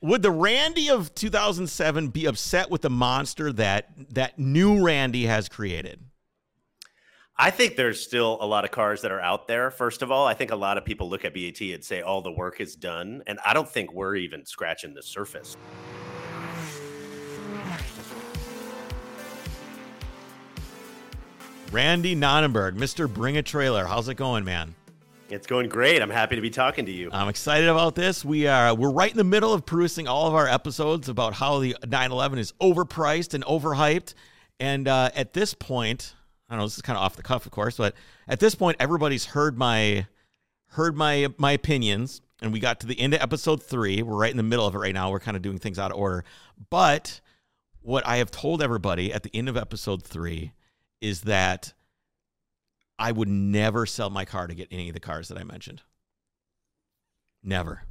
would the Randy of 2007 be upset with the monster that that new Randy has created? I think there's still a lot of cars that are out there. First of all, I think a lot of people look at BAT and say all the work is done, and I don't think we're even scratching the surface. Randy Nonnenberg, Mr. Bring a Trailer. How's it going, man? It's going great. I'm happy to be talking to you. I'm excited about this. We are we're right in the middle of producing all of our episodes about how the 911 is overpriced and overhyped. And uh, at this point, I don't know, this is kind of off the cuff, of course, but at this point, everybody's heard my heard my my opinions, and we got to the end of episode three. We're right in the middle of it right now. We're kind of doing things out of order. But what I have told everybody at the end of episode three is that I would never sell my car to get any of the cars that I mentioned. Never.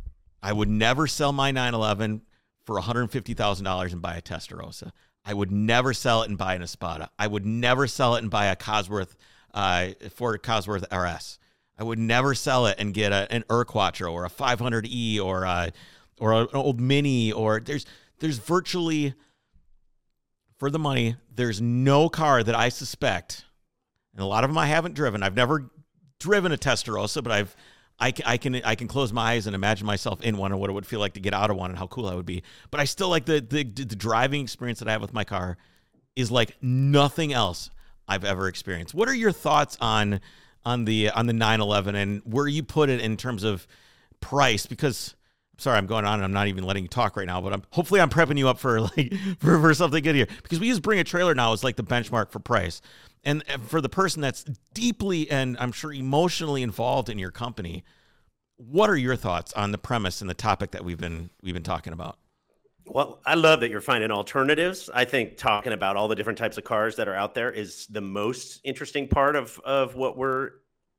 I would never sell my 911 for $150,000 and buy a Testarossa. I would never sell it and buy an Espada. I would never sell it and buy a Cosworth, uh, Ford Cosworth RS. I would never sell it and get a, an Urquattro or a 500e or a, or an old Mini or there's there's virtually for the money there's no car that I suspect and a lot of them I haven't driven. I've never driven a Testarossa, but I've I, I can I can close my eyes and imagine myself in one and what it would feel like to get out of one and how cool I would be. But I still like the the, the driving experience that I have with my car is like nothing else I've ever experienced. What are your thoughts on on the on the 911 and where you put it in terms of price? Because sorry, I'm going on and I'm not even letting you talk right now, but I'm hopefully I'm prepping you up for like for, for something good here. Because we use bring a trailer now as like the benchmark for price. And for the person that's deeply and I'm sure emotionally involved in your company, what are your thoughts on the premise and the topic that we've been we've been talking about? Well, I love that you're finding alternatives. I think talking about all the different types of cars that are out there is the most interesting part of of what we're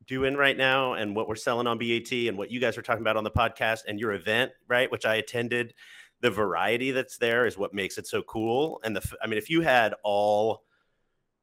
doing right now and what we're selling on BAT and what you guys are talking about on the podcast and your event, right, which I attended. The variety that's there is what makes it so cool. And the I mean, if you had all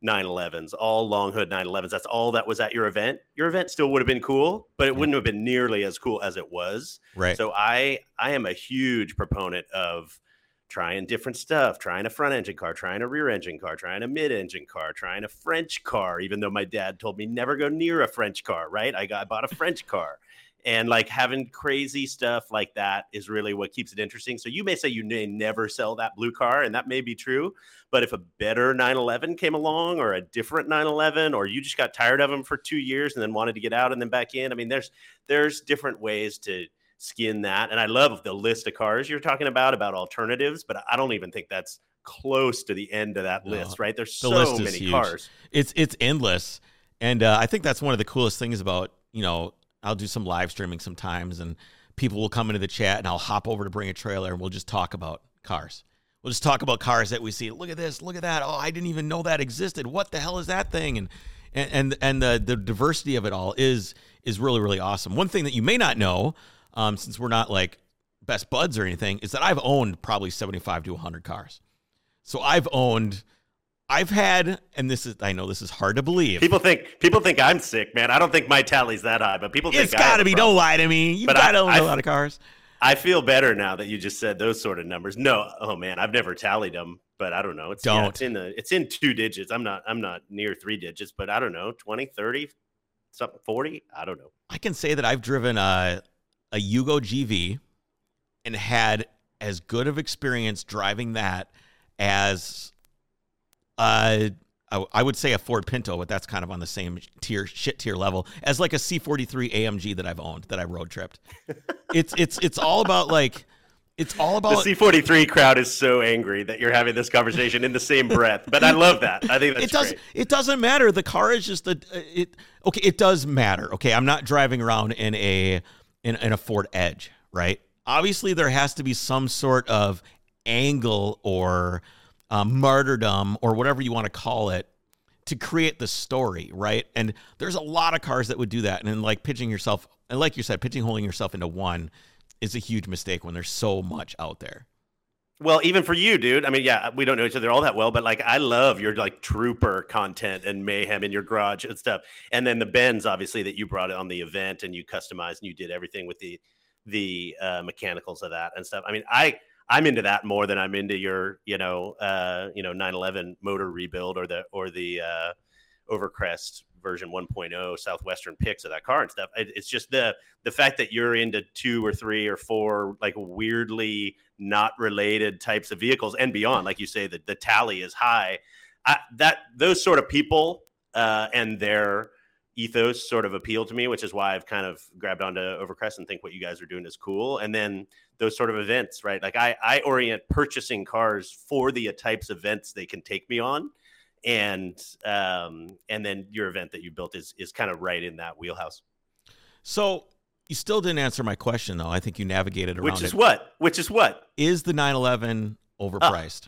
911s, all long hood 911s. That's all that was at your event. Your event still would have been cool, but it mm-hmm. wouldn't have been nearly as cool as it was. Right. So I I am a huge proponent of trying different stuff, trying a front engine car, trying a rear engine car, trying a mid engine car, trying a French car, even though my dad told me never go near a French car, right? I got I bought a French car and like having crazy stuff like that is really what keeps it interesting. So you may say you may never sell that blue car, and that may be true. But if a better 911 came along, or a different 911, or you just got tired of them for two years and then wanted to get out and then back in, I mean, there's there's different ways to skin that. And I love the list of cars you're talking about about alternatives, but I don't even think that's close to the end of that list. Right? There's the so many huge. cars. It's it's endless, and uh, I think that's one of the coolest things about you know I'll do some live streaming sometimes, and people will come into the chat, and I'll hop over to bring a trailer, and we'll just talk about cars. We'll just talk about cars that we see. Look at this. Look at that. Oh, I didn't even know that existed. What the hell is that thing? And and and, and the the diversity of it all is is really really awesome. One thing that you may not know, um, since we're not like best buds or anything, is that I've owned probably seventy five to hundred cars. So I've owned I've had, and this is I know this is hard to believe. People think people think I'm sick, man. I don't think my tally's that high, but people think it's got to be. Don't lie to me. You've got to own a lot of cars. I feel better now that you just said those sort of numbers. No, oh man, I've never tallied them, but I don't know. It's, don't. Yeah, it's in the it's in two digits. I'm not I'm not near three digits, but I don't know, 20, 30, something 40. I don't know. I can say that I've driven a a Yugo GV and had as good of experience driving that as uh, I would say a Ford Pinto, but that's kind of on the same tier, shit tier level as like a C43 AMG that I've owned that I road tripped. it's it's it's all about like it's all about the C43 crowd is so angry that you're having this conversation in the same breath. But I love that. I think that's it does great. it doesn't matter. The car is just a it. Okay, it does matter. Okay, I'm not driving around in a in, a Ford Edge, right? Obviously, there has to be some sort of angle or um, martyrdom or whatever you want to call it to create the story, right? And there's a lot of cars that would do that. And then like pitching yourself, and like you said, pigeonholing yourself into one is a huge mistake when there's so much out there. Well, even for you, dude. I mean, yeah, we don't know each other all that well, but like, I love your like trooper content and mayhem in your garage and stuff. And then the Benz, obviously, that you brought on the event and you customized and you did everything with the the uh, mechanicals of that and stuff. I mean, I I'm into that more than I'm into your, you know, uh, you know, 911 motor rebuild or the or the uh, Overcrest version 1.0 Southwestern picks of that car and stuff. It, it's just the the fact that you're into two or three or four like weirdly not related types of vehicles and beyond. Like you say, that the tally is high. I, that those sort of people uh, and their ethos sort of appeal to me, which is why I've kind of grabbed onto Overcrest and think what you guys are doing is cool. And then those sort of events, right? Like I, I orient purchasing cars for the types of events they can take me on. And um, and then your event that you built is is kind of right in that wheelhouse. So you still didn't answer my question though. I think you navigated around Which is it. what? Which is what? Is the 911 overpriced?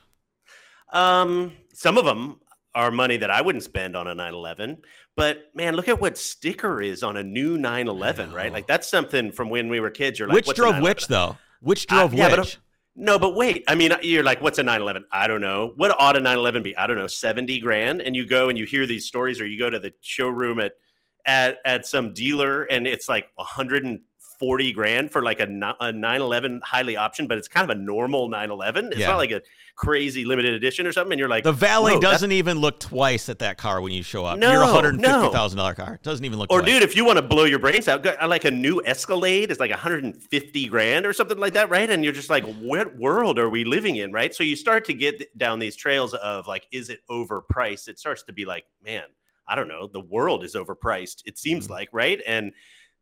Um, some of them are money that I wouldn't spend on a 911. But man, look at what sticker is on a new 911, right? Like that's something from when we were kids. You're like, which drove 911? which though? Which Uh, drove yeah, but, which? No, but wait. I mean, you're like, what's a 911? I don't know. What ought a 911 be? I don't know, 70 grand. And you go and you hear these stories, or you go to the showroom at at at some dealer, and it's like 140 grand for like a, a 911 highly optioned, but it's kind of a normal 911. It's Yeah. not like a crazy limited edition or something. And you're like, the valet doesn't even look twice at that car when you show up. No, Your $150,000 no. car It doesn't even look Or twice. dude, if you want to blow your brains out, like a new Escalade is like 150 grand or something like that, right? And you're just like, what world are we living in, right? So you start to get down these trails of like, is it overpriced? It starts to be like, man, I don't know, the world is overpriced. It seems Mhm. like, right? And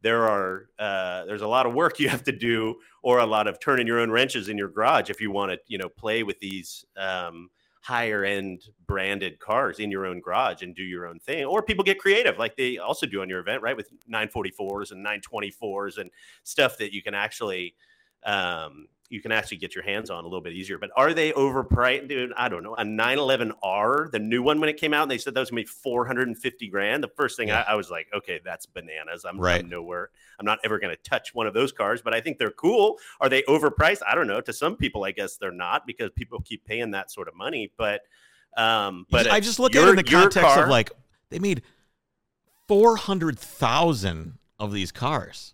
there are uh, there's a lot of work you have to do, or a lot of turning your own wrenches in your garage if you want to, you know, play with these. Um, higher end branded cars in your own garage and do your own thing or people get creative like they also do on your event right with 944s and 924s and stuff that you can actually um you can actually get your hands on a little bit easier but are they overpriced? Dude i don't know. A 911r the new one when it came out and they said that was gonna be 450 grand. The first thing Yeah. I, I was like okay that's bananas. I'm, Right. I'm nowhere i'm not ever gonna touch one of those cars but i think they're cool. Are they overpriced? I don't know. To some people i guess they're not because people keep paying that sort of money but um but I just look at it in the context car- of like they made four hundred thousand of these cars,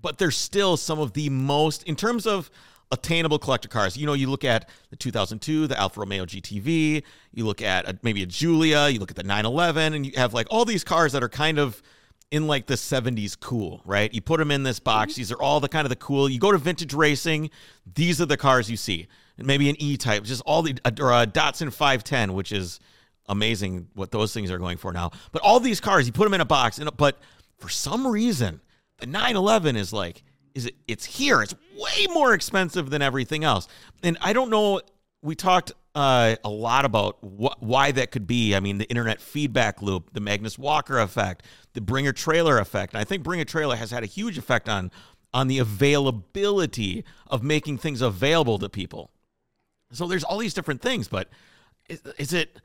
but they're still some of the most in terms of attainable collector cars. You know, you look at the 2002, the Alfa Romeo GTV. You look at a, maybe a Giulia, You look at the 911, and you have like all these cars that are kind of in like the 70s cool, right? You put them in this box. Mm-hmm. These are all the kind of the cool. You go to vintage racing, these are the cars you see. And maybe an E-type, just all the or a Datsun 510, which is amazing what those things are going for now. But all these cars, you put them in a box, and but for some reason, the 911 is like is it it's here. It's way more expensive than everything else. And I don't know we talked uh, a lot about wh- why that could be. I mean, the internet feedback loop, the Magnus Walker effect, the Bring a Trailer effect. And I think Bring a Trailer has had a huge effect on on the availability of making things available to people. So there's all these different things, but is, is it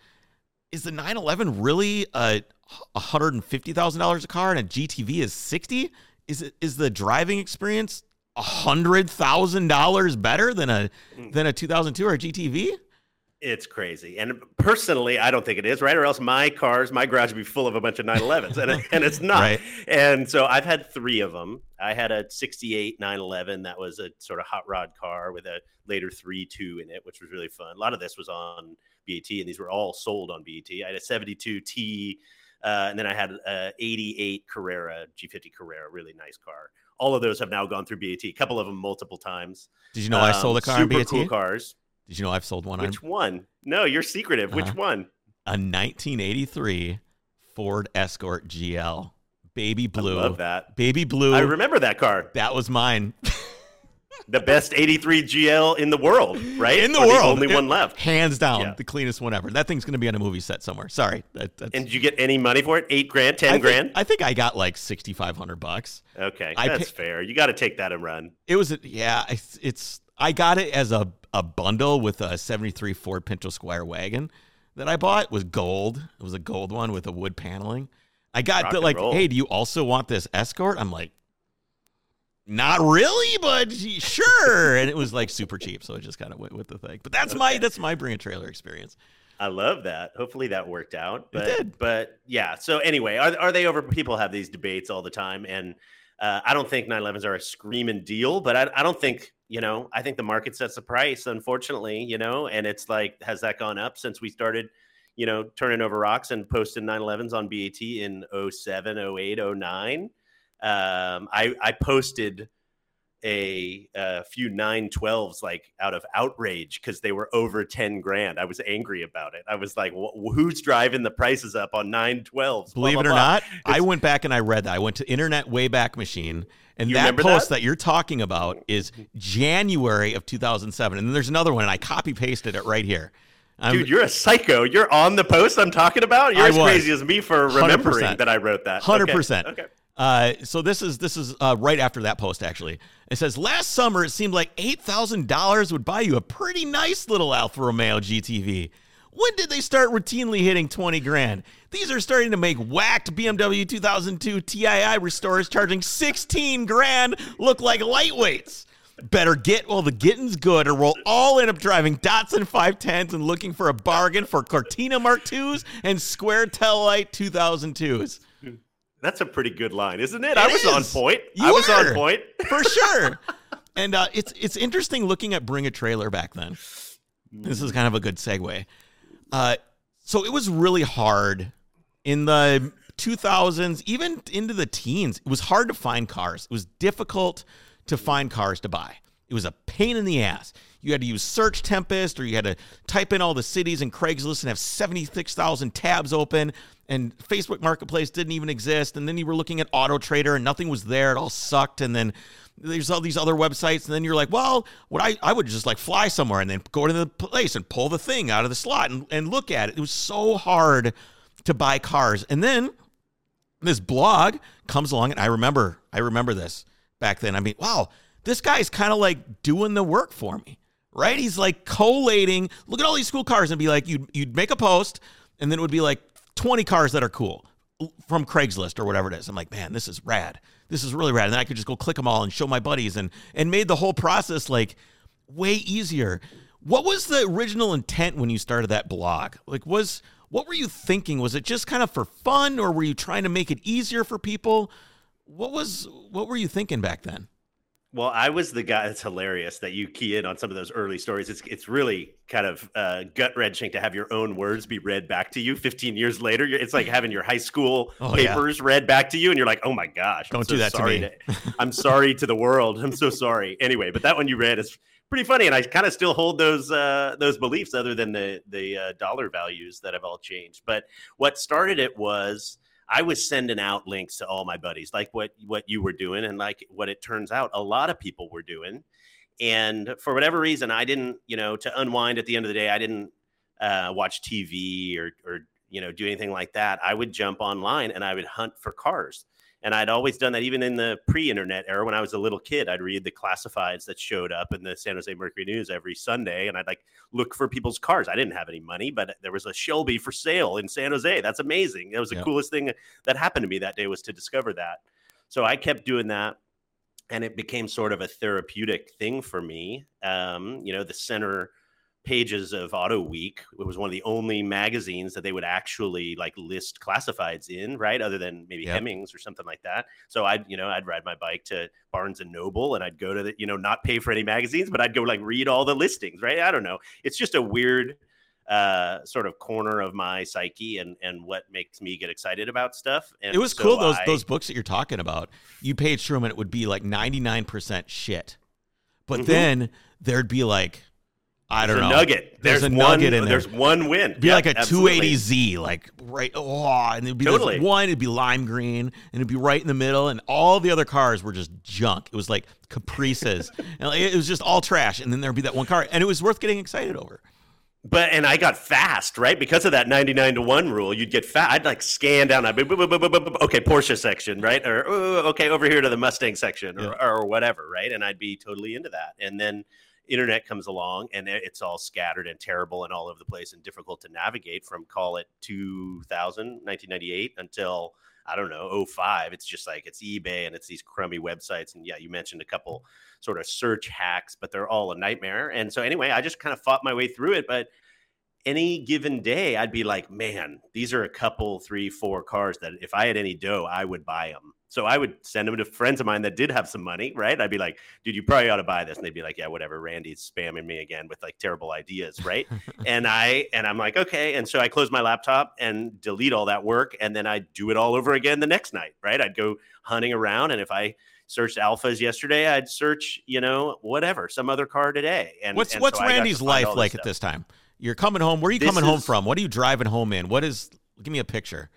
is the 911 really a $150,000 a car and a GTV is 60? Is it is the driving experience a $100,000 better than a than a 2002 or a GTV? It's crazy. And personally, I don't think it is, right? Or else my cars, my garage would be full of a bunch of 911s, and, it- and it's not. Right. And so I've had three of them. I had a 68 911 that was a sort of hot rod car with a later 3 2 in it, which was really fun. A lot of this was on BAT, and these were all sold on BAT. I had a 72 T, uh, and then I had a 88 Carrera, G50 Carrera, really nice car. All of those have now gone through BAT, a couple of them multiple times. Did you know I Um, sold a car on super BAT? cool cars. Did you know I've sold one on Which one? No, you're secretive. Which Uh-huh. one? a 1983 Ford Escort GL, baby blue, I love that. baby blue. I remember that car. that was mine, The best 83 GL in the world, right? In the Or world. only It- one left. hands down, Yeah. the cleanest one ever. That thing's going to be on a movie set somewhere. Sorry, that, And did you get any money for it? Eight grand, ten I think, grand? I think I got like 6,500 bucks. okay, I that's pay- fair. You got to take that and run. It was, a, yeah, it's, it's, I got it as a, a bundle with a 73 Ford Pinto Squire wagon that I bought. It was gold. It was a gold one with a wood paneling. I got Rock the, like, roll. hey, do you also want this Escort? I'm like, not really, but sure. and it was like super cheap, so I just kind of went with the thing. But that's my that's my bring a trailer experience. I love that. Hopefully that worked out. But, did. But yeah. So anyway, are, are they over? People have these debates all the time, and Uh, I don't think 911s are a screaming deal, but I, I don't think, you know, I think the market sets the price, unfortunately, you know, and it's like, has that gone up since we started, you know, turning over rocks and posting 911s on BAT in 07, 08, 09? Um, I, I posted a, a few 912s like out of outrage because they were over 10 grand. I was angry about it. I was like, who's driving the prices up on 912s? Believe blah, it or blah. not, it's, I went back and I read that. I went to Internet Wayback Machine. And that post that? that? you're talking about is January of 2007. And then there's another one, and I copy pasted it right here. I'm, Dude, you're a psycho. You're on the post I'm talking about. You're I as was. crazy as me for remembering 100%. that I wrote that. Hundred okay. percent. Okay. Uh, so this is this is uh, right after that post actually. It says last summer it seemed like eight thousand dollars would buy you a pretty nice little Alfa Romeo GTV. When did they start routinely hitting twenty grand? These are starting to make whacked BMW 2002 TII restorers charging sixteen grand look like lightweights. Better get while the getting's good, or we'll all end up driving Datsun 510s and looking for a bargain for Cortina Mark IIs and Square Taillight 2002s. That's a pretty good line, isn't it? it I was is. on point. You I was on point for sure. and uh, it's it's interesting looking at Bring a Trailer back then. This is kind of a good segue. Uh, so it was really hard in the 2000s, even into the teens. It was hard to find cars. It was difficult to find cars to buy. It was a pain in the ass. You had to use Search Tempest or you had to type in all the cities in Craigslist and have 76,000 tabs open and Facebook Marketplace didn't even exist. And then you were looking at Auto Trader and nothing was there. It all sucked. And then there's all these other websites. And then you're like, well, what I, I would just like fly somewhere and then go to the place and pull the thing out of the slot and, and look at it. It was so hard to buy cars. And then this blog comes along and I remember, I remember this back then. I mean, wow, this guy's kind of like doing the work for me, right? He's like collating, look at all these cool cars and be like, you'd, you'd make a post and then it would be like 20 cars that are cool from Craigslist or whatever it is. I'm like, man, this is rad. This is really rad. And then I could just go click them all and show my buddies and and made the whole process like way easier. What was the original intent when you started that blog? Like was what were you thinking? Was it just kind of for fun or were you trying to make it easier for people? What was what were you thinking back then? Well, I was the guy. It's hilarious that you key in on some of those early stories. It's it's really kind of uh, gut wrenching to have your own words be read back to you 15 years later. It's like having your high school oh, papers yeah. read back to you, and you're like, "Oh my gosh, don't so do that to me." To, I'm sorry to the world. I'm so sorry. Anyway, but that one you read is pretty funny, and I kind of still hold those uh, those beliefs, other than the the uh, dollar values that have all changed. But what started it was I was sending out links to all my buddies, like what what you were doing, and like what it turns out a lot of people were doing. And for whatever reason, I didn't, you know, to unwind at the end of the day, I didn't uh, watch TV or or you know do anything like that. I would jump online and I would hunt for cars. And I'd always done that even in the pre-internet era when I was a little kid. I'd read the classifieds that showed up in the San Jose Mercury News every Sunday, and I'd like look for people's cars. I didn't have any money, but there was a Shelby for sale in San Jose. That's amazing. That was the yeah. coolest thing that happened to me that day was to discover that. So I kept doing that, and it became sort of a therapeutic thing for me. Um, you know, the center pages of Auto Week. It was one of the only magazines that they would actually like list classifieds in, right? Other than maybe yep. Hemmings or something like that. So I'd, you know, I'd ride my bike to Barnes and Noble and I'd go to the, you know, not pay for any magazines, but I'd go like read all the listings, right? I don't know. It's just a weird uh sort of corner of my psyche and and what makes me get excited about stuff and it was so cool those I, those books that you're talking about you page through them and it would be like 99% shit but mm-hmm. then there'd be like I don't know. Nugget. There's, there's a one, nugget in there. There's one win. be like a 280Z, like right. Oh, and it'd be totally. one. It'd be lime green, and it'd be right in the middle, and all the other cars were just junk. It was like Caprices, and it was just all trash. And then there'd be that one car, and it was worth getting excited over. But and I got fast, right? Because of that 99 to 1 rule, you'd get fast. I'd like scan down, I'd be, okay, Porsche section, right? Or, okay, over here to the Mustang section or, yeah. or whatever, right? And I'd be totally into that. And then internet comes along and it's all scattered and terrible and all over the place and difficult to navigate from call it 2000 1998 until i don't know 05 it's just like it's ebay and it's these crummy websites and yeah you mentioned a couple sort of search hacks but they're all a nightmare. And so anyway i just kind of fought my way through it but any given day i'd be like man these are a couple three four cars that if i had any dough i would buy them So I would send them to friends of mine that did have some money, right? I'd be like, dude, you probably ought to buy this. And they'd be like, yeah, whatever. Randy's spamming me again with like terrible ideas, right? and I and I'm like, okay. And so I close my laptop and delete all that work. And then I do it all over again the next night, right? I'd go hunting around. And if I searched alphas yesterday, I'd search, you know, whatever, some other car today. And what's and what's so Randy's life like at this time? You're coming home. Where are you This coming home from? What are you driving home in? What is? Give me a picture.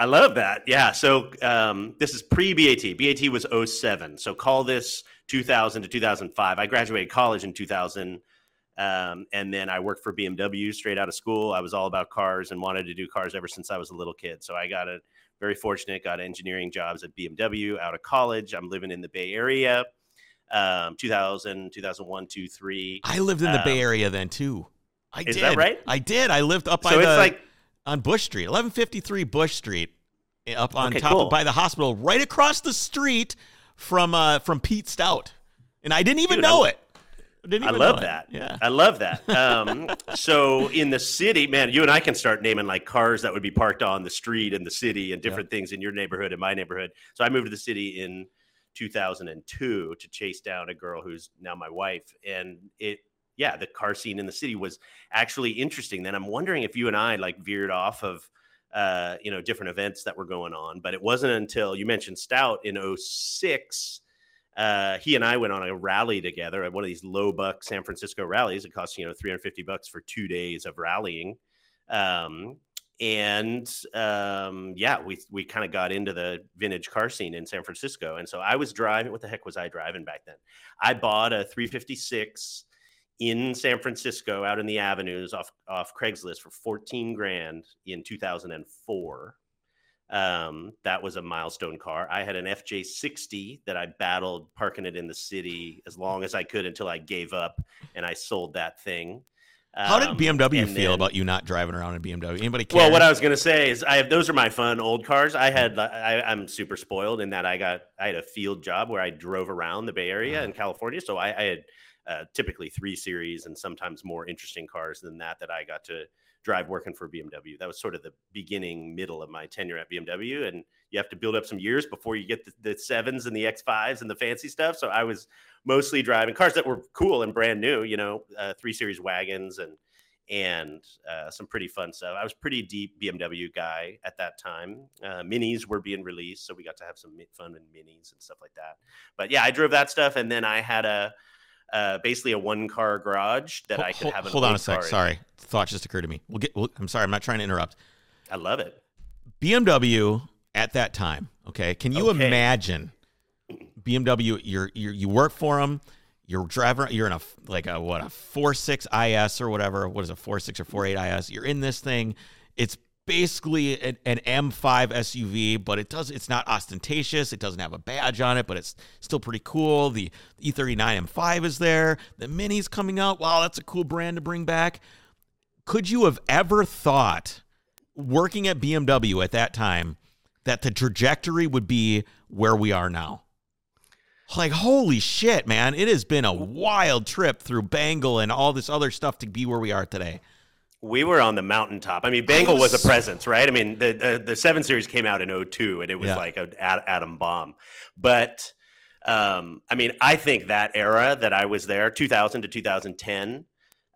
I love that. Yeah. So um, this is pre BAT. BAT was 07. So call this 2000 to 2005. I graduated college in 2000. Um, and then I worked for BMW straight out of school. I was all about cars and wanted to do cars ever since I was a little kid. So I got a very fortunate, got engineering jobs at BMW out of college. I'm living in the Bay Area. Um, 2000, 2001, 2, 3. I lived in the Bay Um, Area then too. I is did. that right? I did. I lived up by So the it's like, on Bush Street, 1153 Bush Street, eh, up on Okay, top cool. by the hospital, right across the street from uh from Pete Stout, and I didn't even Dude, know lo- it. I didn't I love know it. that. Yeah. I love that. Um, so in the city, man, you and I can start naming like cars that would be parked on the street in the city and different things in your neighborhood and my neighborhood. So I moved to the city in 2002 to chase down a girl who's now my wife, and it. Yeah, the car scene in the city was actually interesting. Then I'm wondering if you and I like veered off of uh, you know, different events that were going on. But it wasn't until you mentioned Stout in 06 uh, he and I went on a rally together at one of these low buck San Francisco rallies. It cost you know 350 bucks for two days of rallying, um, and um, yeah, we we kind of got into the vintage car scene in San Francisco. And so I was driving. What the heck was I driving back then? I bought a 356 in San Francisco out in the avenues off off Craigslist for 14 grand in 2004 um, that was a milestone car. I had an FJ60 that I battled parking it in the city as long as I could until I gave up and I sold that thing. How did Um, BMW feel then- about you not driving around in BMW? Anybody care? Well, what I was going to say is, I have those are my fun old cars. I had I, I'm super spoiled in that I got I had a field job where I drove around the Bay Area Uh-huh. in California, so I, I had uh, typically three series and sometimes more interesting cars than that that I got to drive working for BMW. That was sort of the beginning middle of my tenure at BMW, and you have to build up some years before you get the, the sevens and the X5s and the fancy stuff. So I was mostly driving cars that were cool and brand new, you know, uh, three series wagons and and uh, some pretty fun stuff. I was pretty deep BMW guy at that time. Uh, minis were being released, so we got to have some fun in minis and stuff like that. But yeah, I drove that stuff, and then I had a uh, basically a one car garage that Hol- I could have. Hold on a sec. in. Sorry, thought just occurred to me. We'll get. We'll, I'm sorry. I'm not trying to interrupt. I love it. BMW at that time. Okay, can you Okay. imagine BMW? You're, you're you work for them. You're driving. You're in a like a what a four six IS or whatever. What is a four six or four eight IS? You're in this thing. It's basically an, an M5 SUV, but it does. It's not ostentatious. It doesn't have a badge on it, but it's still pretty cool. The E39 M5 is there. The Mini's coming out. Wow, that's a cool brand to bring back. Could you have ever thought? working at BMW at that time that the trajectory would be where we are now. Like, holy shit, man. It has been a wild trip through Bangle and all this other stuff to be where we are today. We were on the mountaintop. I mean, Bangle was, was- a presence, right? I mean, the, the the seven series came out in 02 and it was Yeah. like an atom bomb. But um, I mean, I think that era that I was there, 2000 to 2010,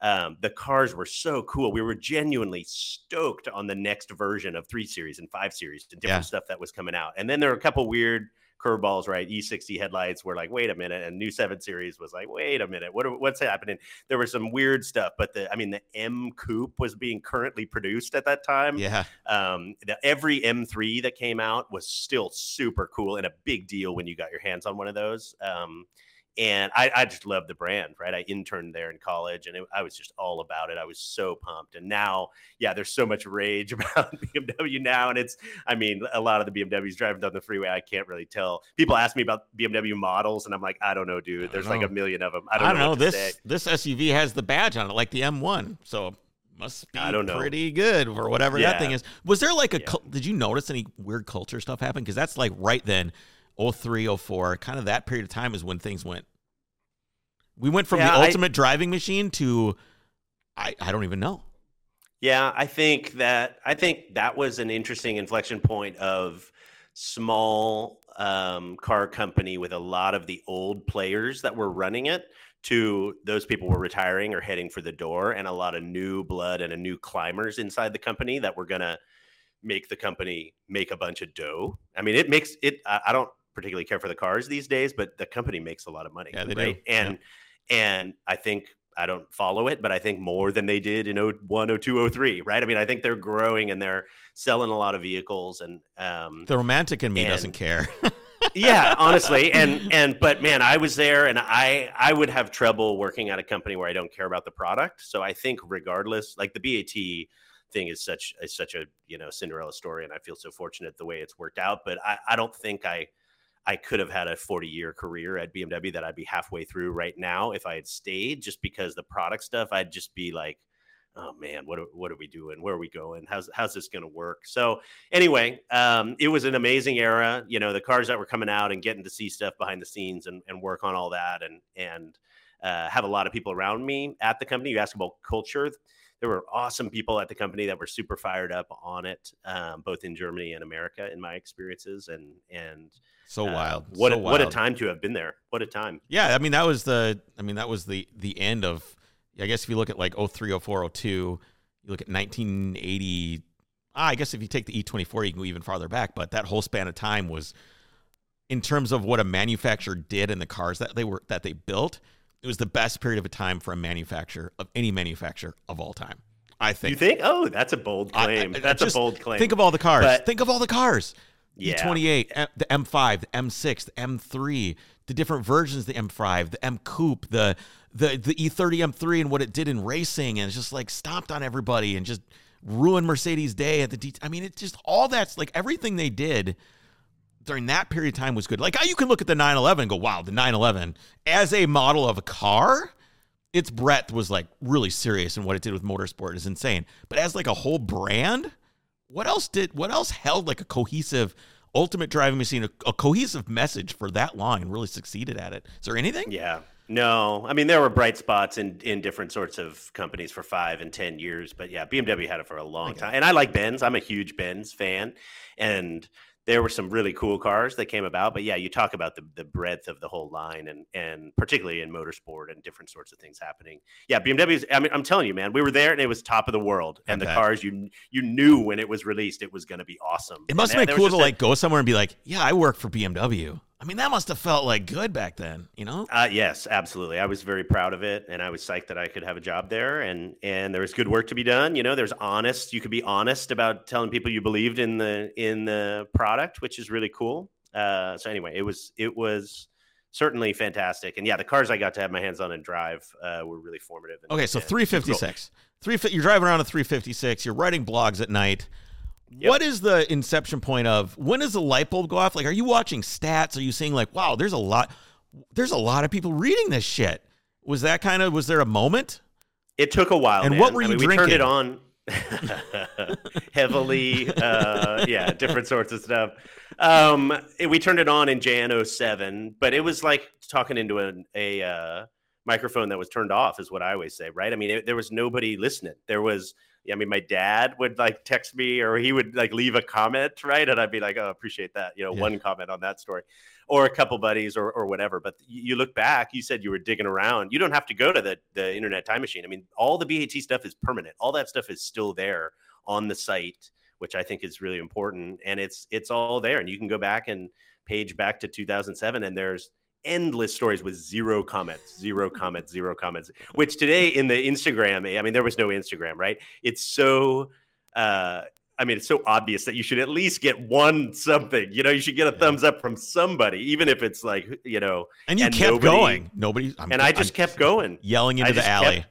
um, the cars were so cool. We were genuinely stoked on the next version of three series and five series and different Yeah. stuff that was coming out. And then there were a couple weird curveballs, right? E60 headlights were like, wait a minute, and new seven series was like, wait a minute, what what's happening? There was some weird stuff, but the I mean, the M Coupe was being currently produced at that time. Yeah. Um, the, every M3 that came out was still super cool and a big deal when you got your hands on one of those. Um, and I, I just love the brand, right? I interned there in college, and it, I was just all about it. I was so pumped. And now, yeah, there's so much rage about BMW now, and it's, I mean, a lot of the BMWs driving down the freeway, I can't really tell. People ask me about BMW models, and I'm like, I don't know, dude. There's like a million of them. I I don't, don't, know. to This say. this SUV has the badge on it, like the M1. So must be I don't know. pretty good or whatever that thing is. Was there like a Yeah. did you notice any weird culture stuff happen? Because that's like right then, 03, 04, kind of that period of time is when things went. We went from Yeah, the I- ultimate driving machine to I, I don't even know. Yeah, I think that I think that was an interesting inflection point of small um, car company with a lot of the old players that were running it to those people were retiring or heading for the door and a lot of new blood and a new climbers inside the company that were going to make the company make a bunch of dough. I mean, it makes it. I, I, don't particularly care for the cars these days, but the company makes a lot of money. Yeah, they right? do. And yeah. and I think I don't follow it, but I think more than they did in 01, 02, 03, right? I mean, I think they're growing and they're selling a lot of vehicles and um, the romantic in me and, doesn't care. yeah, honestly. And and but man, I was there and I I would have trouble working at a company where I don't care about the product. So I think regardless, like the BAT thing is such is such a you know Cinderella story, and I feel so fortunate the way it's worked out. But I, I don't think I I could have had a 40 year career at BMW that I'd be halfway through right now if I had stayed. Just because the product stuff, I'd just be like, oh man, what are, what are we doing? Where are we going? How's how's this going to work? So anyway, um, it was an amazing era. You know, the cars that were coming out and getting to see stuff behind the scenes and, and work on all that and and uh, have a lot of people around me at the company. You ask about culture there were awesome people at the company that were super fired up on it, um, both in Germany and America, in my experiences, and and so uh, wild. What so a, wild. what a time to have been there. What a time. Yeah, I mean that was the I mean that was the the end of. I guess if you look at like 03, 04, 02, you look at 1980. Ah, I guess if you take the E24, you can go even farther back. But that whole span of time was, in terms of what a manufacturer did in the cars that they were that they built, it was the best period of a time for a manufacturer of any manufacturer of all time. I think. You think? Oh, that's a bold claim. I, I, that's just, a bold claim. Think of all the cars. But, think of all the cars. Yeah. E28, the M5, the M6, the M3, the different versions, of the M5, the M Coupe, the the the E30 M3, and what it did in racing, and it's just like stomped on everybody and just ruined Mercedes' day at the. De- I mean, it just all that's like everything they did during that period of time was good. Like you can look at the 911 and go, wow, the 911 as a model of a car, its breadth was like really serious and what it did with motorsport is insane. But as like a whole brand, what else did what else held like a cohesive ultimate driving machine, a, a cohesive message for that long and really succeeded at it? Is there anything? Yeah. No, I mean there were bright spots in in different sorts of companies for five and ten years, but yeah, BMW had it for a long time. And I like Benz. I'm a huge Benz fan, and there were some really cool cars that came about. But yeah, you talk about the, the breadth of the whole line and and particularly in motorsport and different sorts of things happening. Yeah, BMW's I mean, I'm telling you, man, we were there and it was top of the world. And okay. the cars you you knew when it was released it was gonna be awesome. It must have been cool to like go somewhere and be like, Yeah, I work for BMW. I mean, that must have felt like good back then, you know? Uh, yes, absolutely. I was very proud of it, and I was psyched that I could have a job there, and and there was good work to be done. You know, there's honest. You could be honest about telling people you believed in the in the product, which is really cool. Uh, so anyway, it was it was certainly fantastic, and yeah, the cars I got to have my hands on and drive uh, were really formative. And, okay, so 356, three you're driving around a 356. You're writing blogs at night. Yep. What is the inception point of when does the light bulb go off? Like, are you watching stats? Are you seeing like, wow, there's a lot, there's a lot of people reading this shit? Was that kind of was there a moment? It took a while. And man. what were you I mean, drinking? We turned it on heavily. Uh, yeah, different sorts of stuff. Um, we turned it on in Jan 07, but it was like talking into a, a uh, microphone that was turned off, is what I always say, right? I mean, it, there was nobody listening. There was I mean, my dad would like text me or he would like leave a comment, right? And I'd be like, oh, appreciate that. You know, yeah. one comment on that story or a couple buddies or, or whatever. But you look back, you said you were digging around. You don't have to go to the, the internet time machine. I mean, all the BAT stuff is permanent. All that stuff is still there on the site, which I think is really important. And it's, it's all there. And you can go back and page back to 2007 and there's, endless stories with zero comments, zero comments, zero comments. Which today in the Instagram, I mean, there was no Instagram, right? It's so. Uh, I mean, it's so obvious that you should at least get one something. You know, you should get a thumbs up from somebody, even if it's like, you know. And you and kept nobody, going. Nobody. I'm, and I just I'm kept going, yelling into the alley. Kept,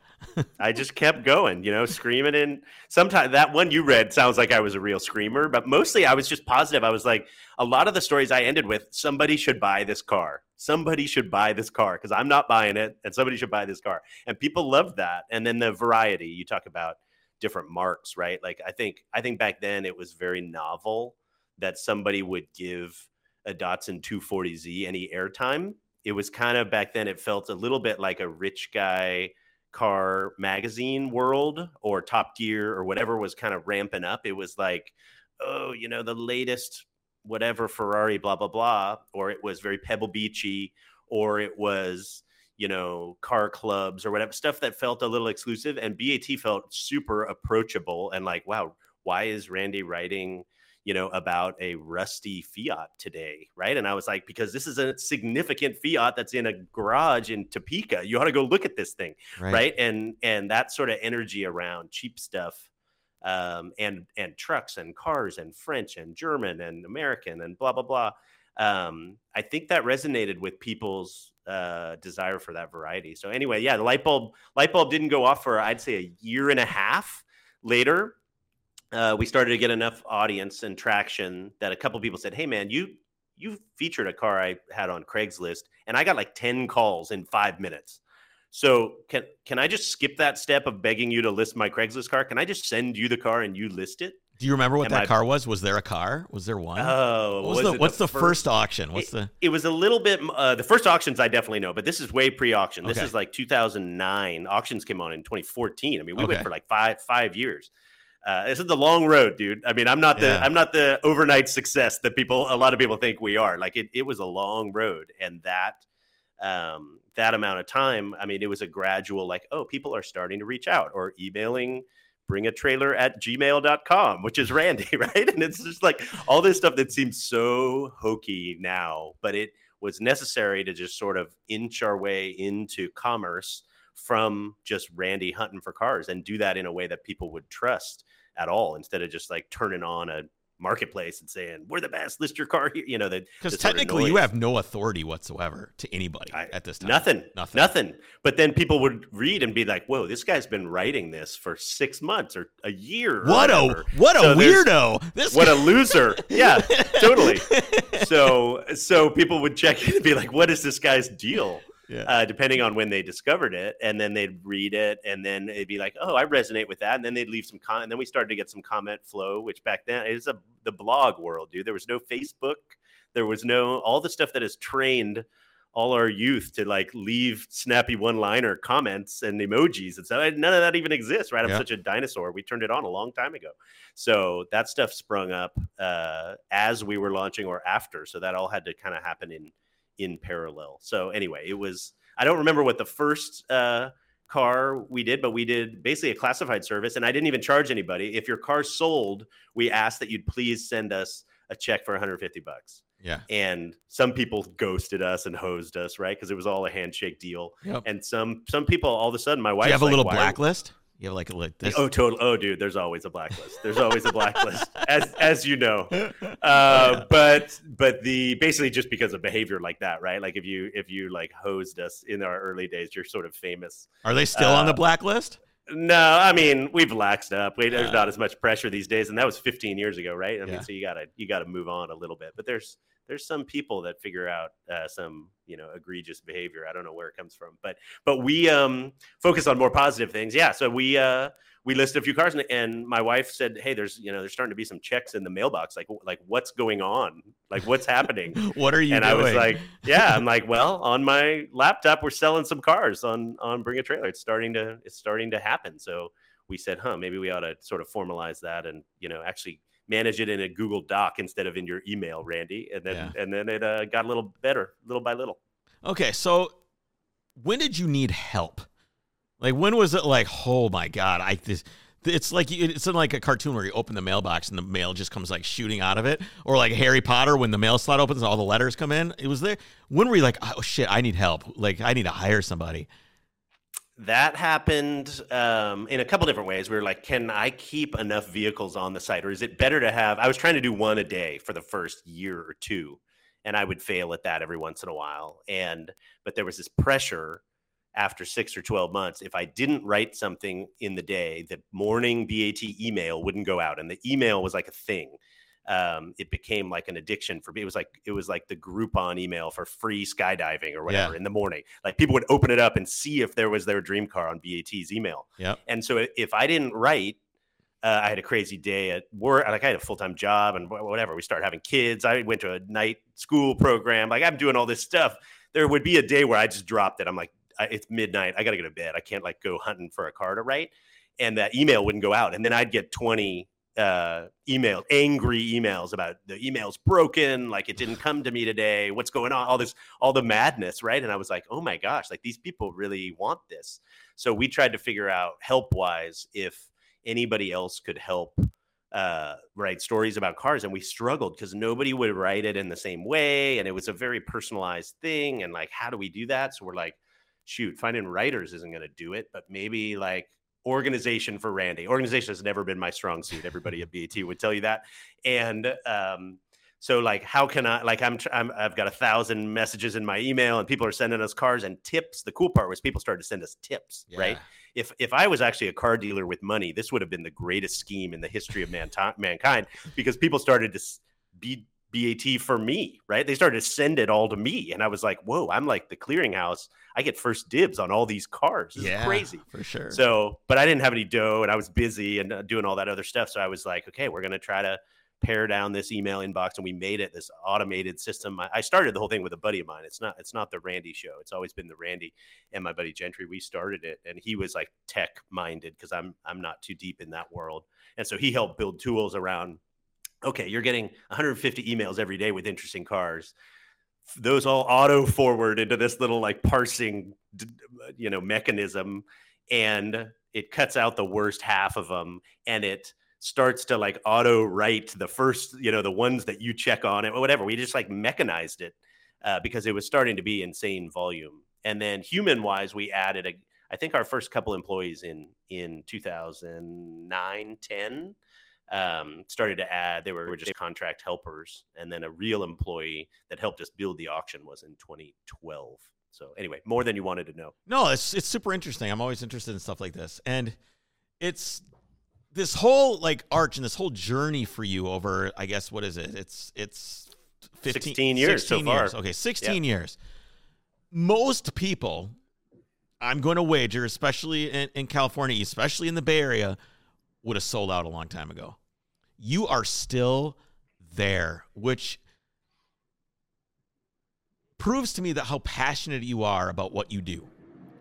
I just kept going, you know, screaming. And sometimes that one you read sounds like I was a real screamer, but mostly I was just positive. I was like, a lot of the stories I ended with, somebody should buy this car. Somebody should buy this car because I'm not buying it, and somebody should buy this car. And people loved that. And then the variety you talk about different marques, right? Like I think I think back then it was very novel that somebody would give a Datsun 240Z any airtime. It was kind of back then. It felt a little bit like a rich guy car magazine world or Top Gear or whatever was kind of ramping up. It was like, oh, you know, the latest whatever Ferrari, blah blah blah, or it was very Pebble Beachy, or it was you know car clubs or whatever stuff that felt a little exclusive, and BAT felt super approachable and like, wow, why is Randy writing? You know, about a rusty Fiat today, right? And I was like, because this is a significant Fiat that's in a garage in Topeka. You ought to go look at this thing, right? right? And and that sort of energy around cheap stuff, um, and and trucks and cars and French and German and American and blah blah blah. Um, I think that resonated with people's uh, desire for that variety. So anyway, yeah, the light bulb light bulb didn't go off for I'd say a year and a half later uh, we started to get enough audience and traction that a couple people said, "Hey, man, you you featured a car I had on Craigslist, and I got like ten calls in five minutes. So can can I just skip that step of begging you to list my Craigslist car? Can I just send you the car and you list it?" Do you remember what Am that I, car was? Was there a car? Was there one? Oh, what was was the, what's the, the first, first, auction? What's it, the? It was a little bit. Uh, the first auctions I definitely know, but this is way pre-auction. This okay. is like 2009. Auctions came on in 2014. I mean, we okay. went for like five five years. Uh, this is the long road, dude. I mean, I'm not the yeah. I'm not the overnight success that people a lot of people think we are. Like it, it was a long road, and that um, that amount of time. I mean, it was a gradual like, oh, people are starting to reach out or emailing bring a trailer at gmail.com which is randy right and it's just like all this stuff that seems so hokey now but it was necessary to just sort of inch our way into commerce from just randy hunting for cars and do that in a way that people would trust at all instead of just like turning on a marketplace and saying we're the best list your car here you know that because technically you have no authority whatsoever to anybody I, at this time. nothing nothing. nothing. But then people would read and be like whoa this guy's been writing this for six months or a year what a what a so weirdo. This what a loser. Yeah totally. So so people would check in and be like what is this guy's deal yeah. uh, depending on when they discovered it. And then they'd read it, and then it'd be like, "Oh, I resonate with that." And then they'd leave some comment. And then we started to get some comment flow, which back then is a the blog world, dude. There was no Facebook. There was no all the stuff that has trained all our youth to like leave snappy one-liner comments and emojis and stuff. None of that even exists, right? I'm yeah. such a dinosaur. We turned it on a long time ago, so that stuff sprung up uh, as we were launching or after. So that all had to kind of happen in in parallel. So anyway, it was I don't remember what the first uh, car we did, but we did basically a classified service, and I didn't even charge anybody. If your car sold, we asked that you'd please send us a check for 150 bucks. Yeah. And some people ghosted us and hosed us, right? Because it was all a handshake deal. Yep. And some some people all of a sudden, my wife. you have a little blacklist? You have like like this. Oh, total. Oh, dude, there's always a blacklist. There's always a blacklist, as as you know. Uh, but but the basically just because of behavior like that, right? Like if you if you like hosed us in our early days, you're sort of famous. Are they still uh, on the uh, blacklist? No, I mean we've laxed up. We, there's not as much pressure these days, and that was 15 years ago, right? I mean, so you gotta you gotta move on a little bit. But there's there's some people that figure out uh, some you know egregious behavior. I don't know where it comes from, but but we um, focus on more positive things. Yeah, so we uh, we listed a few cars, and, and, my wife said, "Hey, there's you know there's starting to be some checks in the mailbox. Like like what's going on? Like what's happening? what are you?" And doing? I was like, "Yeah." I'm like, "Well, on my laptop, we're selling some cars on on Bring a Trailer. It's starting to it's starting to happen." So we said, "Huh, maybe we ought to sort of formalize that and you know actually." Manage it in a Google Doc instead of in your email, Randy. And then yeah. and then it uh, got a little better, little by little. Okay, so when did you need help? Like when was it like, oh my god, I this it's like it's in like a cartoon where you open the mailbox and the mail just comes like shooting out of it, or like Harry Potter when the mail slot opens and all the letters come in. It was there. When were you like, oh shit, I need help? Like I need to hire somebody that happened um, in a couple different ways. We were like, can I keep enough vehicles on the site, or is it better to have? I was trying to do one a day for the first year or two, and I would fail at that every once in a while. And but there was this pressure after six or 12 months. If I didn't write something in the day, the morning BAT email wouldn't go out, and the email was like a thing um, it became like an addiction for me. It was like it was like the Groupon email for free skydiving or whatever yeah. in the morning. Like people would open it up and see if there was their dream car on BAT's email. Yeah. And so if I didn't write, uh, I had a crazy day at work. Like I had a full time job and whatever. We started having kids. I went to a night school program. Like I'm doing all this stuff. There would be a day where I just dropped it. I'm like, it's midnight. I got to go to bed. I can't like go hunting for a car to write. And that email wouldn't go out. And then I'd get 20 uh, email, angry emails about the email's broken, like it didn't come to me today. What's going on? All this, all the madness, right? And I was like, oh my gosh, like these people really want this. So we tried to figure out help wise if anybody else could help uh, write stories about cars, and we struggled because nobody would write it in the same way, and it was a very personalized thing. And like, how do we do that? So we're like, shoot, finding writers isn't going to do it, but maybe like organization for Randy. Organization has never been my strong suit. Everybody at BAT would tell you that. And um, so, like, how can I? Like, I'm, I'm I've got a thousand messages in my email, and people are sending us cars and tips. The cool part was people started to send us tips, yeah. right? If if I was actually a car dealer with money, this would have been the greatest scheme in the history of man- mankind because people started to be BAT for me, right? They started to send it all to me. And I was like, whoa, I'm like the clearinghouse. I get first dibs on all these cars. This yeah, crazy. For sure. So, but I didn't have any dough and I was busy and uh, doing all that other stuff. So I was like, okay, we're going to try to pare down this email inbox and we made it this automated system. I, I started the whole thing with a buddy of mine. It's not, it's not the Randy show. It's always been the Randy and my buddy Gentry. We started it and he was like tech minded because I'm, I'm not too deep in that world. And so he helped build tools around okay, you're getting 150 emails every day with interesting cars. Those all auto forward into this little like parsing, you know, mechanism, and it cuts out the worst half of them, and it starts to like auto write the first, you know, the ones that you check on it or whatever. We just like mechanized it uh, because it was starting to be insane volume. And then human wise, we added a, I think our first couple employees in in 2009, 10 um, started to add. They were just contract helpers, and then a real employee that helped us build the auction was in 2012. So anyway, more than you wanted to know. No, it's it's super interesting. I'm always interested in stuff like this, and it's this whole like arch and this whole journey for you over. I guess what is it? It's it's 15, 16 years 16 so years. far. Okay, 16 years. Most people, I'm going to wager, especially in, in California, especially in the Bay Area, would have sold out a long time ago. You are still there, which proves to me that how passionate you are about what you do.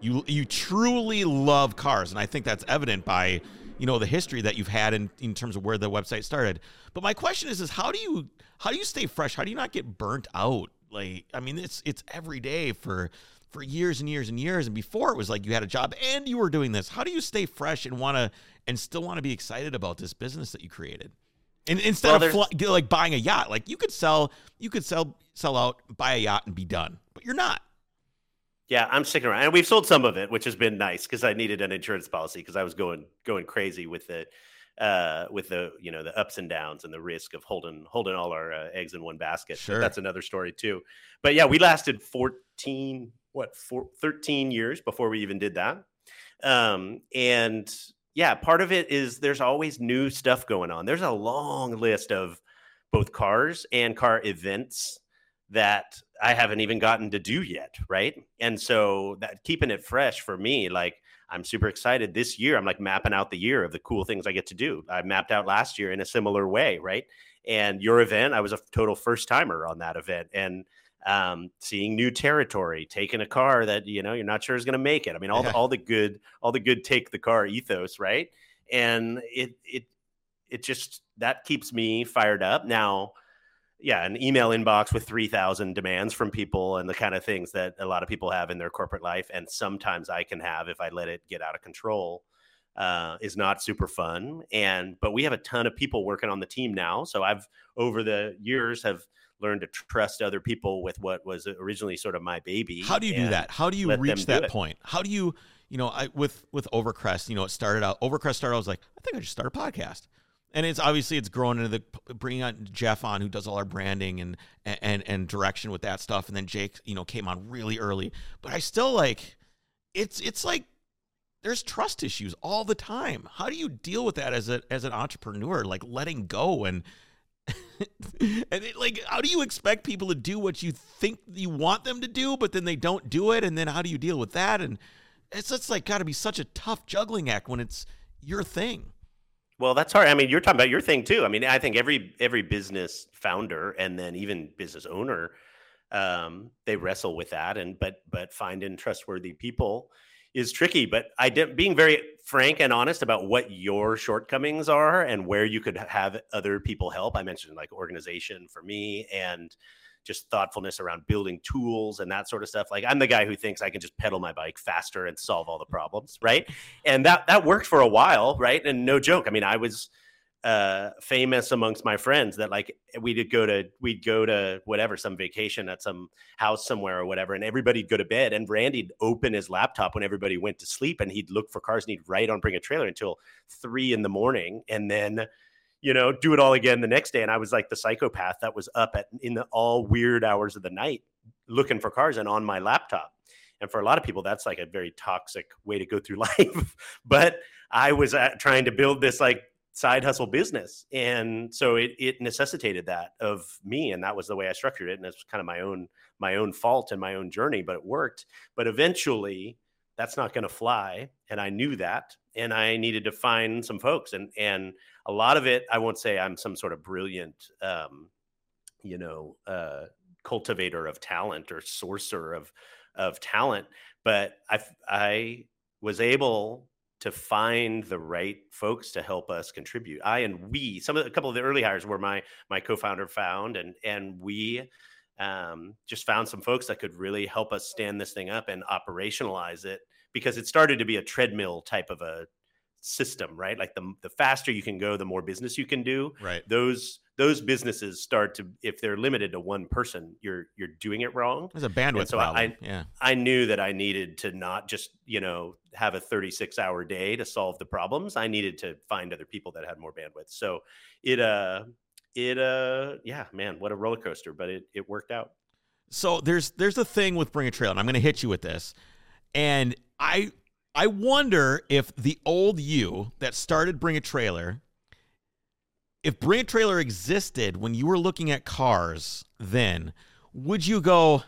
You you truly love cars, and I think that's evident by you know the history that you've had in, in terms of where the website started. But my question is is how do you how do you stay fresh? How do you not get burnt out? Like I mean it's it's every day for for years and years and years. And before it was like you had a job and you were doing this. How do you stay fresh and want to and still want to be excited about this business that you created? And instead well, of like buying a yacht, like you could sell, you could sell, sell out, buy a yacht, and be done. But you're not. Yeah, I'm sticking around, and we've sold some of it, which has been nice because I needed an insurance policy because I was going going crazy with it, uh, with the you know the ups and downs and the risk of holding holding all our uh, eggs in one basket. Sure, but that's another story too. But yeah, we lasted 14 what four, 13 years before we even did that um, and yeah part of it is there's always new stuff going on. There's a long list of both cars and car events that i haven't even gotten to do yet right? And so that keeping it fresh for me like i'm super excited this year. I'm like mapping out the year of the cool things i get to do. I mapped out last year in a similar way right? And your event i was a total first timer on that event. And um, seeing new territory, taking a car that you know you're not sure is going to make it. I mean, all the, all the good, all the good take the car ethos, right? And it it it just that keeps me fired up. Now, yeah, an email inbox with three thousand demands from people and the kind of things that a lot of people have in their corporate life, and sometimes I can have if I let it get out of control. Uh, is not super fun and but we have a ton of people working on the team now so i've over the years have learn to trust other people with what was originally sort of my baby. How do you do that? How do you reach that point? How do you, you know, I with with Overcrest, you know, it started out Overcrest started. I was like, I think I just start a podcast, and it's obviously it's grown into the bringing on Jeff on who does all our branding and and and direction with that stuff, and then Jake, you know, came on really early. But I still like, it's it's like there's trust issues all the time. How do you deal with that as a as an entrepreneur, like letting go and and it, like, how do you expect people to do what you think you want them to do, but then they don't do it? And then how do you deal with that? And it's just like got to be such a tough juggling act when it's your thing. Well, that's hard. I mean, you're talking about your thing too. I mean, I think every every business founder and then even business owner, um, they wrestle with that. And but but finding trustworthy people is tricky. But I did being very frank and honest about what your shortcomings are and where you could have other people help. I mentioned like organization for me and just thoughtfulness around building tools and that sort of stuff. Like I'm the guy who thinks I can just pedal my bike faster and solve all the problems, right? And that that worked for a while, right? And no joke. I mean, I was uh famous amongst my friends that like we'd go to we'd go to whatever some vacation at some house somewhere or whatever and everybody'd go to bed and randy'd open his laptop when everybody went to sleep and he'd look for cars and he'd write on bring a trailer until three in the morning and then you know do it all again the next day and i was like the psychopath that was up at in the all weird hours of the night looking for cars and on my laptop and for a lot of people that's like a very toxic way to go through life but i was uh, trying to build this like side hustle business. And so it it necessitated that of me. And that was the way I structured it. And it's kind of my own my own fault and my own journey, but it worked. But eventually that's not going to fly. And I knew that. And I needed to find some folks. And and a lot of it, I won't say I'm some sort of brilliant um, you know, uh cultivator of talent or sourcer of of talent, but I I was able to find the right folks to help us contribute. I and we, some of the, a couple of the early hires were my my co-founder found, and and we um, just found some folks that could really help us stand this thing up and operationalize it because it started to be a treadmill type of a system, right? Like the the faster you can go, the more business you can do. Right. Those those businesses start to if they're limited to one person, you're you're doing it wrong. There's a bandwidth so problem. I, yeah. I knew that I needed to not just, you know, have a 36 hour day to solve the problems. I needed to find other people that had more bandwidth. So it uh it uh yeah, man, what a roller coaster, but it it worked out. So there's there's a thing with Bring a Trail, and I'm gonna hit you with this. And I I wonder if the old you that started Bring a Trailer, if Brand Trailer existed when you were looking at cars then, would you go,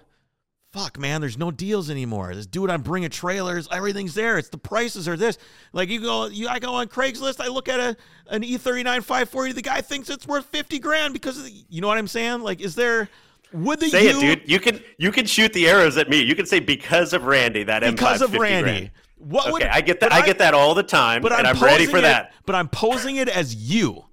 fuck, man, there's no deals anymore. Do it on Bring a Trailers. Everything's there. It's the prices are this. Like you go, you, I go on Craigslist. I look at a an E39 540. The guy thinks it's worth 50 grand because of the, you know what I'm saying. Like, is there? Would the say you, it, dude? You can you can shoot the arrows at me. You can say because of Randy that because M5 of Randy. Grand. What Okay, would, I get that. but I, get that all the time, but and I'm, I'm, ready for it- that. But I'm posing it as you,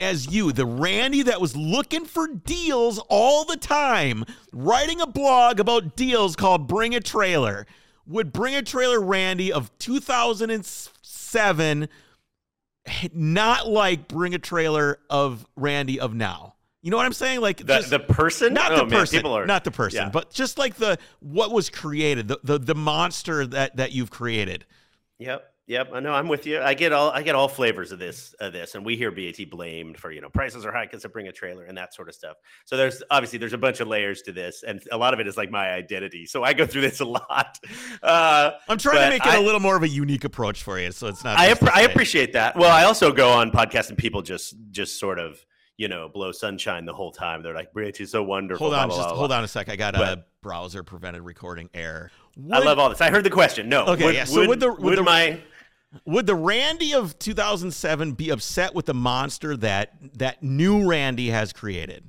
as you, the Randy that was looking for deals all the time, writing a blog about deals called Bring a Trailer. Would Bring a Trailer Randy of 2007 not like Bring a Trailer of Randy of now? You know what I'm saying? Like The, just- the person, not Oh, the man, person, people are not the person, yeah. but just like the what was created, the the, the monster that that you've created. Yep. Yep, I know. I'm with you. I get all I get all flavors of this of this, and we hear BAT blamed for you know prices are high because they bring a trailer and that sort of stuff. So there's obviously there's a bunch of layers to this, and a lot of it is like my identity. So I go through this a lot. Uh, I'm trying to but make it a little more of a unique approach for you, so it's not. I to I appreciate that. Well, I also go on podcasts and people just just sort of you know blow sunshine the whole time. They're like BAT is so wonderful. Hold on, blah, blah, just blah, hold on a sec. I got a browser prevented recording error. I love all this. I heard the question. No. Okay, Would, yeah, so would, would the- would would the- my Would the Randy of 2007 be upset with the monster that that new Randy has created?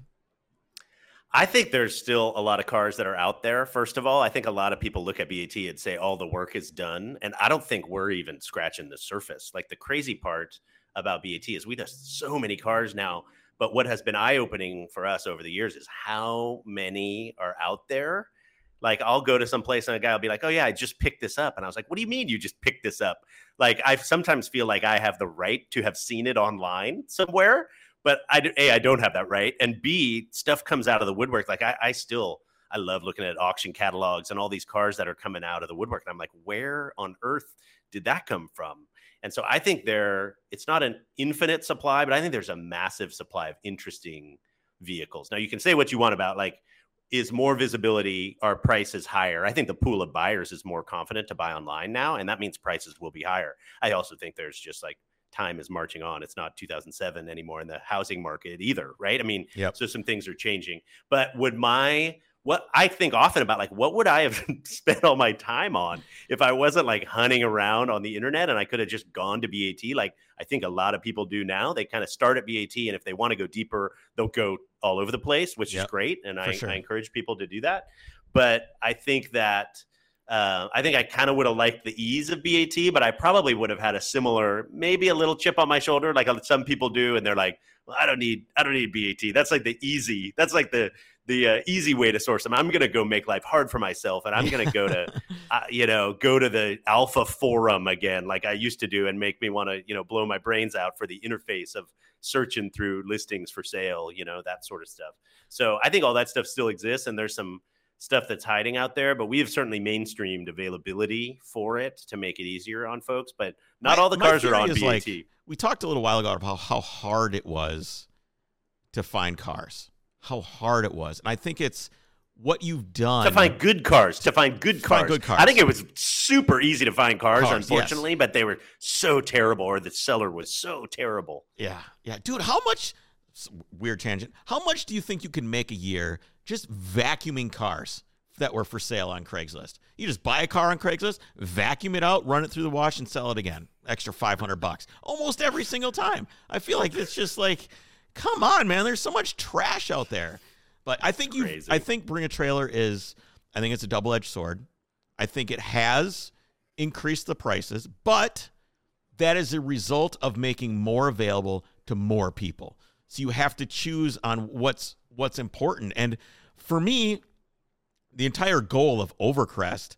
I think there's still a lot of cars that are out there. First of all, I think a lot of people look at BAT and say all the work is done, and I don't think we're even scratching the surface. Like the crazy part about BAT is we have so many cars now, but what has been eye opening for us over the years is how many are out there. Like I'll go to some place and a guy will be like, "Oh yeah, I just picked this up," and I was like, "What do you mean you just picked this up?" Like I sometimes feel like I have the right to have seen it online somewhere, but I a I don't have that right, and b stuff comes out of the woodwork. Like I, I still I love looking at auction catalogs and all these cars that are coming out of the woodwork, and I'm like, where on earth did that come from? And so I think there it's not an infinite supply, but I think there's a massive supply of interesting vehicles. Now you can say what you want about like is more visibility our price is higher. I think the pool of buyers is more confident to buy online now and that means prices will be higher. I also think there's just like time is marching on. It's not 2007 anymore in the housing market either right? I mean Yep. so some things are changing. But would my what i think often about like what would i have spent all my time on if i wasn't like hunting around on the internet and i could have just gone to bat like i think a lot of people do now they kind of start at bat and if they want to go deeper they'll go all over the place which Yep, is great and I, sure. I encourage people to do that but i think that uh, I think I kind of would have liked the ease of BAT, but I probably would have had a similar, maybe a little chip on my shoulder, like some people do, and they're like, well, "I don't need, I don't need BAT." That's like the easy. That's like the the uh, easy way to source them. I'm going to go make life hard for myself, and I'm going to go to, uh, you know, go to the Alfa Forum again, like I used to do, and make me want to, you know, blow my brains out for the interface of searching through listings for sale, you know, that sort of stuff. So I think all that stuff still exists, and there's some stuff that's hiding out there, but we have certainly mainstreamed availability for it to make it easier on folks. But not my, all the cars are on BAT. Like, we talked a little while ago about how hard it was to find cars how hard it was. And I think it's what you've done to find good cars. To find good cars. Find good cars. I think it was super easy to find cars, cars unfortunately, yes. but they were so terrible, or the seller was so terrible. Yeah, yeah, dude. How much? Weird tangent. How much do you think you can make a year just vacuuming cars that were for sale on Craigslist? You just buy a car on Craigslist, vacuum it out, run it through the wash, and sell it again. Extra five hundred bucks almost every single time. I feel like it's just like come on, man. There's so much trash out there. But I think you I think bring a trailer is I think it's a double-edged sword. I think it has increased the prices, but that is a result of making more available to more people. So you have to choose on what's what's important. And for me, the entire goal of Overcrest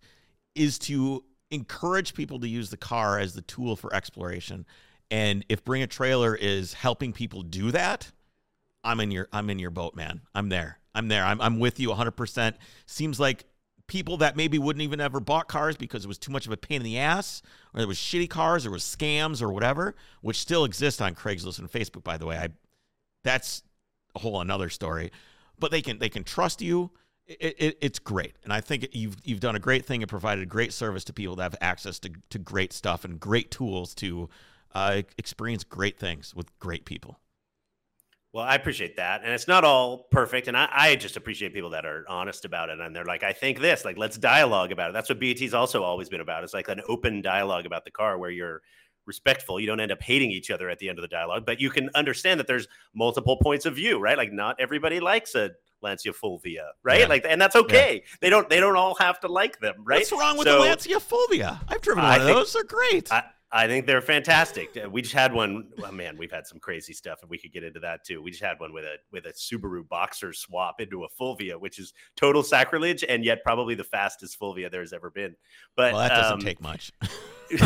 is to encourage people to use the car as the tool for exploration and if Bring a Trailer is helping people do that, I'm in your I'm in your boat, man. I'm there. I'm there. I'm I'm with you 100%. Seems like people that maybe wouldn't even ever bought cars because it was too much of a pain in the ass or there was shitty cars or was scams or whatever, which still exist on Craigslist and Facebook by the way. I that's a whole another story. But they can they can trust you. It, it, it's great, and I think you've you've done a great thing and provided a great service to people that have access to, to great stuff and great tools to uh, experience great things with great people. Well, I appreciate that. And it's not all perfect. And I, I, just appreciate people that are honest about it. And they're like, I think this, like, let's dialogue about it. That's what BAT's also always been about. It's like an open dialogue about the car where you're respectful. You don't end up hating each other at the end of the dialogue, but you can understand that there's multiple points of view, right? Like, not everybody likes a Lancia Fulvia, right? Yeah. Like, and that's okay. Yeah. They don't, they don't all have to like them, right? What's wrong with so, the Lancia Fulvia? I've driven one I of think, those. They're great. I, I think they're fantastic. Uh, we just had one. Oh man, we've had some crazy stuff, and we could get into that too. We just had one with a with a Subaru Boxer swap into a Fulvia, which is total sacrilege, and yet probably the fastest Fulvia there's ever been. But well, that doesn't um, take much.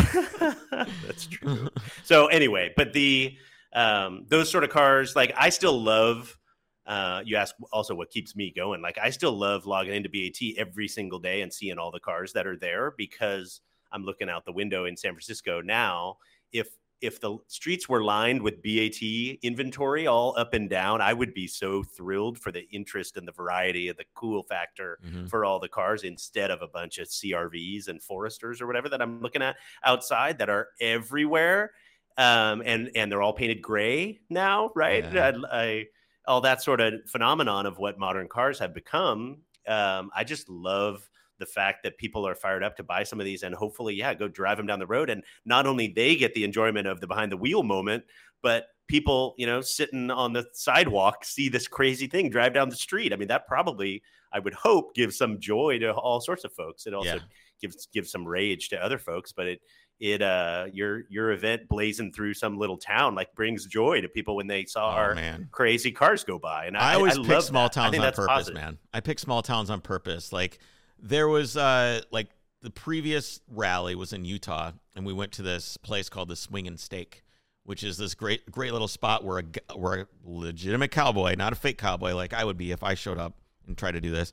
that's true. So anyway, but the um, those sort of cars, like I still love. Uh, you ask also what keeps me going. Like I still love logging into BAT every single day and seeing all the cars that are there because I'm looking out the window in San Francisco now. If if the streets were lined with BAT inventory all up and down, I would be so thrilled for the interest and the variety of the cool factor mm-hmm. for all the cars instead of a bunch of CRVs and Foresters or whatever that I'm looking at outside that are everywhere. Um, and and they're all painted gray now, right? Yeah. I, I, all that sort of phenomenon of what modern cars have become. Um, I just love the fact that people are fired up to buy some of these and hopefully, yeah, go drive them down the road. And not only they get the enjoyment of the behind the wheel moment, but people, you know, sitting on the sidewalk see this crazy thing drive down the street. I mean, that probably, I would hope, gives some joy to all sorts of folks. It also yeah. gives gives some rage to other folks, but it it uh your your event blazing through some little town like brings joy to people when they saw oh, our man. crazy cars go by. And I, I always I pick small that. towns on purpose, positive. man. I pick small towns on purpose. Like there was uh like the previous rally was in Utah, and we went to this place called the Swing and Steak, which is this great great little spot where a where a legitimate cowboy, not a fake cowboy like I would be if I showed up and tried to do this.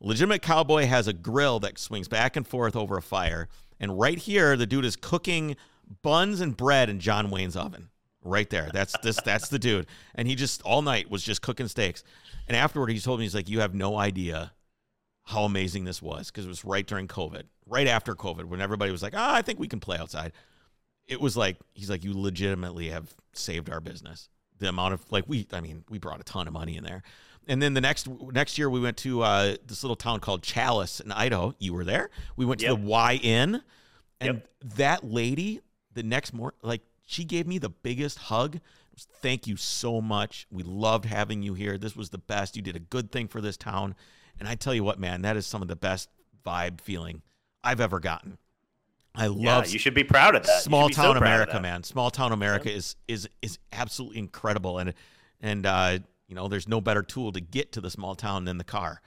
Legitimate cowboy has a grill that swings back and forth over a fire, and right here the dude is cooking buns and bread in John Wayne's oven. Right there. That's this that's the dude. And he just all night was just cooking steaks. And afterward he told me he's like, You have no idea how amazing this was because it was right during COVID, right after COVID, when everybody was like, ah, I think we can play outside. It was like, he's like, you legitimately have saved our business. The amount of, like, we, I mean, we brought a ton of money in there. And then the next next year, we went to uh, this little town called Challis in Idaho. You were there. We went to yep. the Y Inn, and yep. that lady, the next morning, like, she gave me the biggest hug. Thank you so much. We loved having you here. This was the best. You did a good thing for this town. And I tell you what, man, that is some of the best vibe feeling I've ever gotten. I Yeah, love you should be proud of that. Small be so town America, man. Small town America is is is absolutely incredible, and and uh, you know, there's no better tool to get to the small town than the car.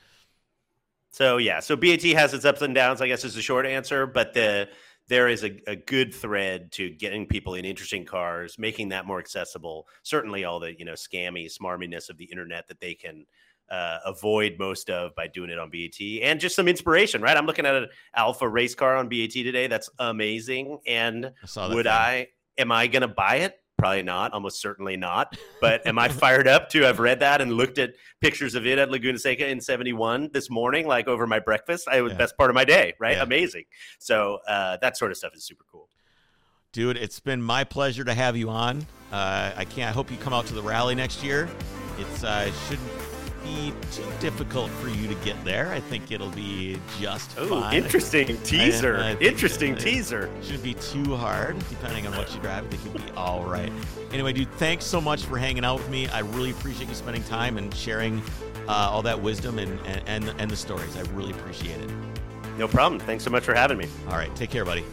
So yeah, so BAT has its ups and downs, I guess is the short answer, but the there is a, a good thread to getting people in interesting cars, making that more accessible. Certainly all the, you know, scammy smarminess of the internet that they can uh, avoid most of by doing it on BAT and just some inspiration, right? I'm looking at an Alfa race car on BAT today. That's amazing. And I would thing. I am I going to buy it? Probably not, almost certainly not. But am I fired up to have read that and looked at pictures of it at Laguna Seca in 71 this morning, like over my breakfast? I was Yeah. best part of my day, right? Yeah. Amazing. So uh, that sort of stuff is super cool. Dude, it's been my pleasure to have you on. Uh, I can't. I hope you come out to the rally next year. It's uh, shouldn't be too difficult for you to get there. I think it'll be just Oh, fine. interesting teaser. I think interesting it- teaser. Shouldn't be too hard, depending on what you drive. I think you'll be all right. Anyway, dude, thanks so much for hanging out with me. I really appreciate you spending time and sharing uh, all that wisdom and, and and and the stories. I really appreciate it. No problem. Thanks so much for having me. All right, take care, buddy.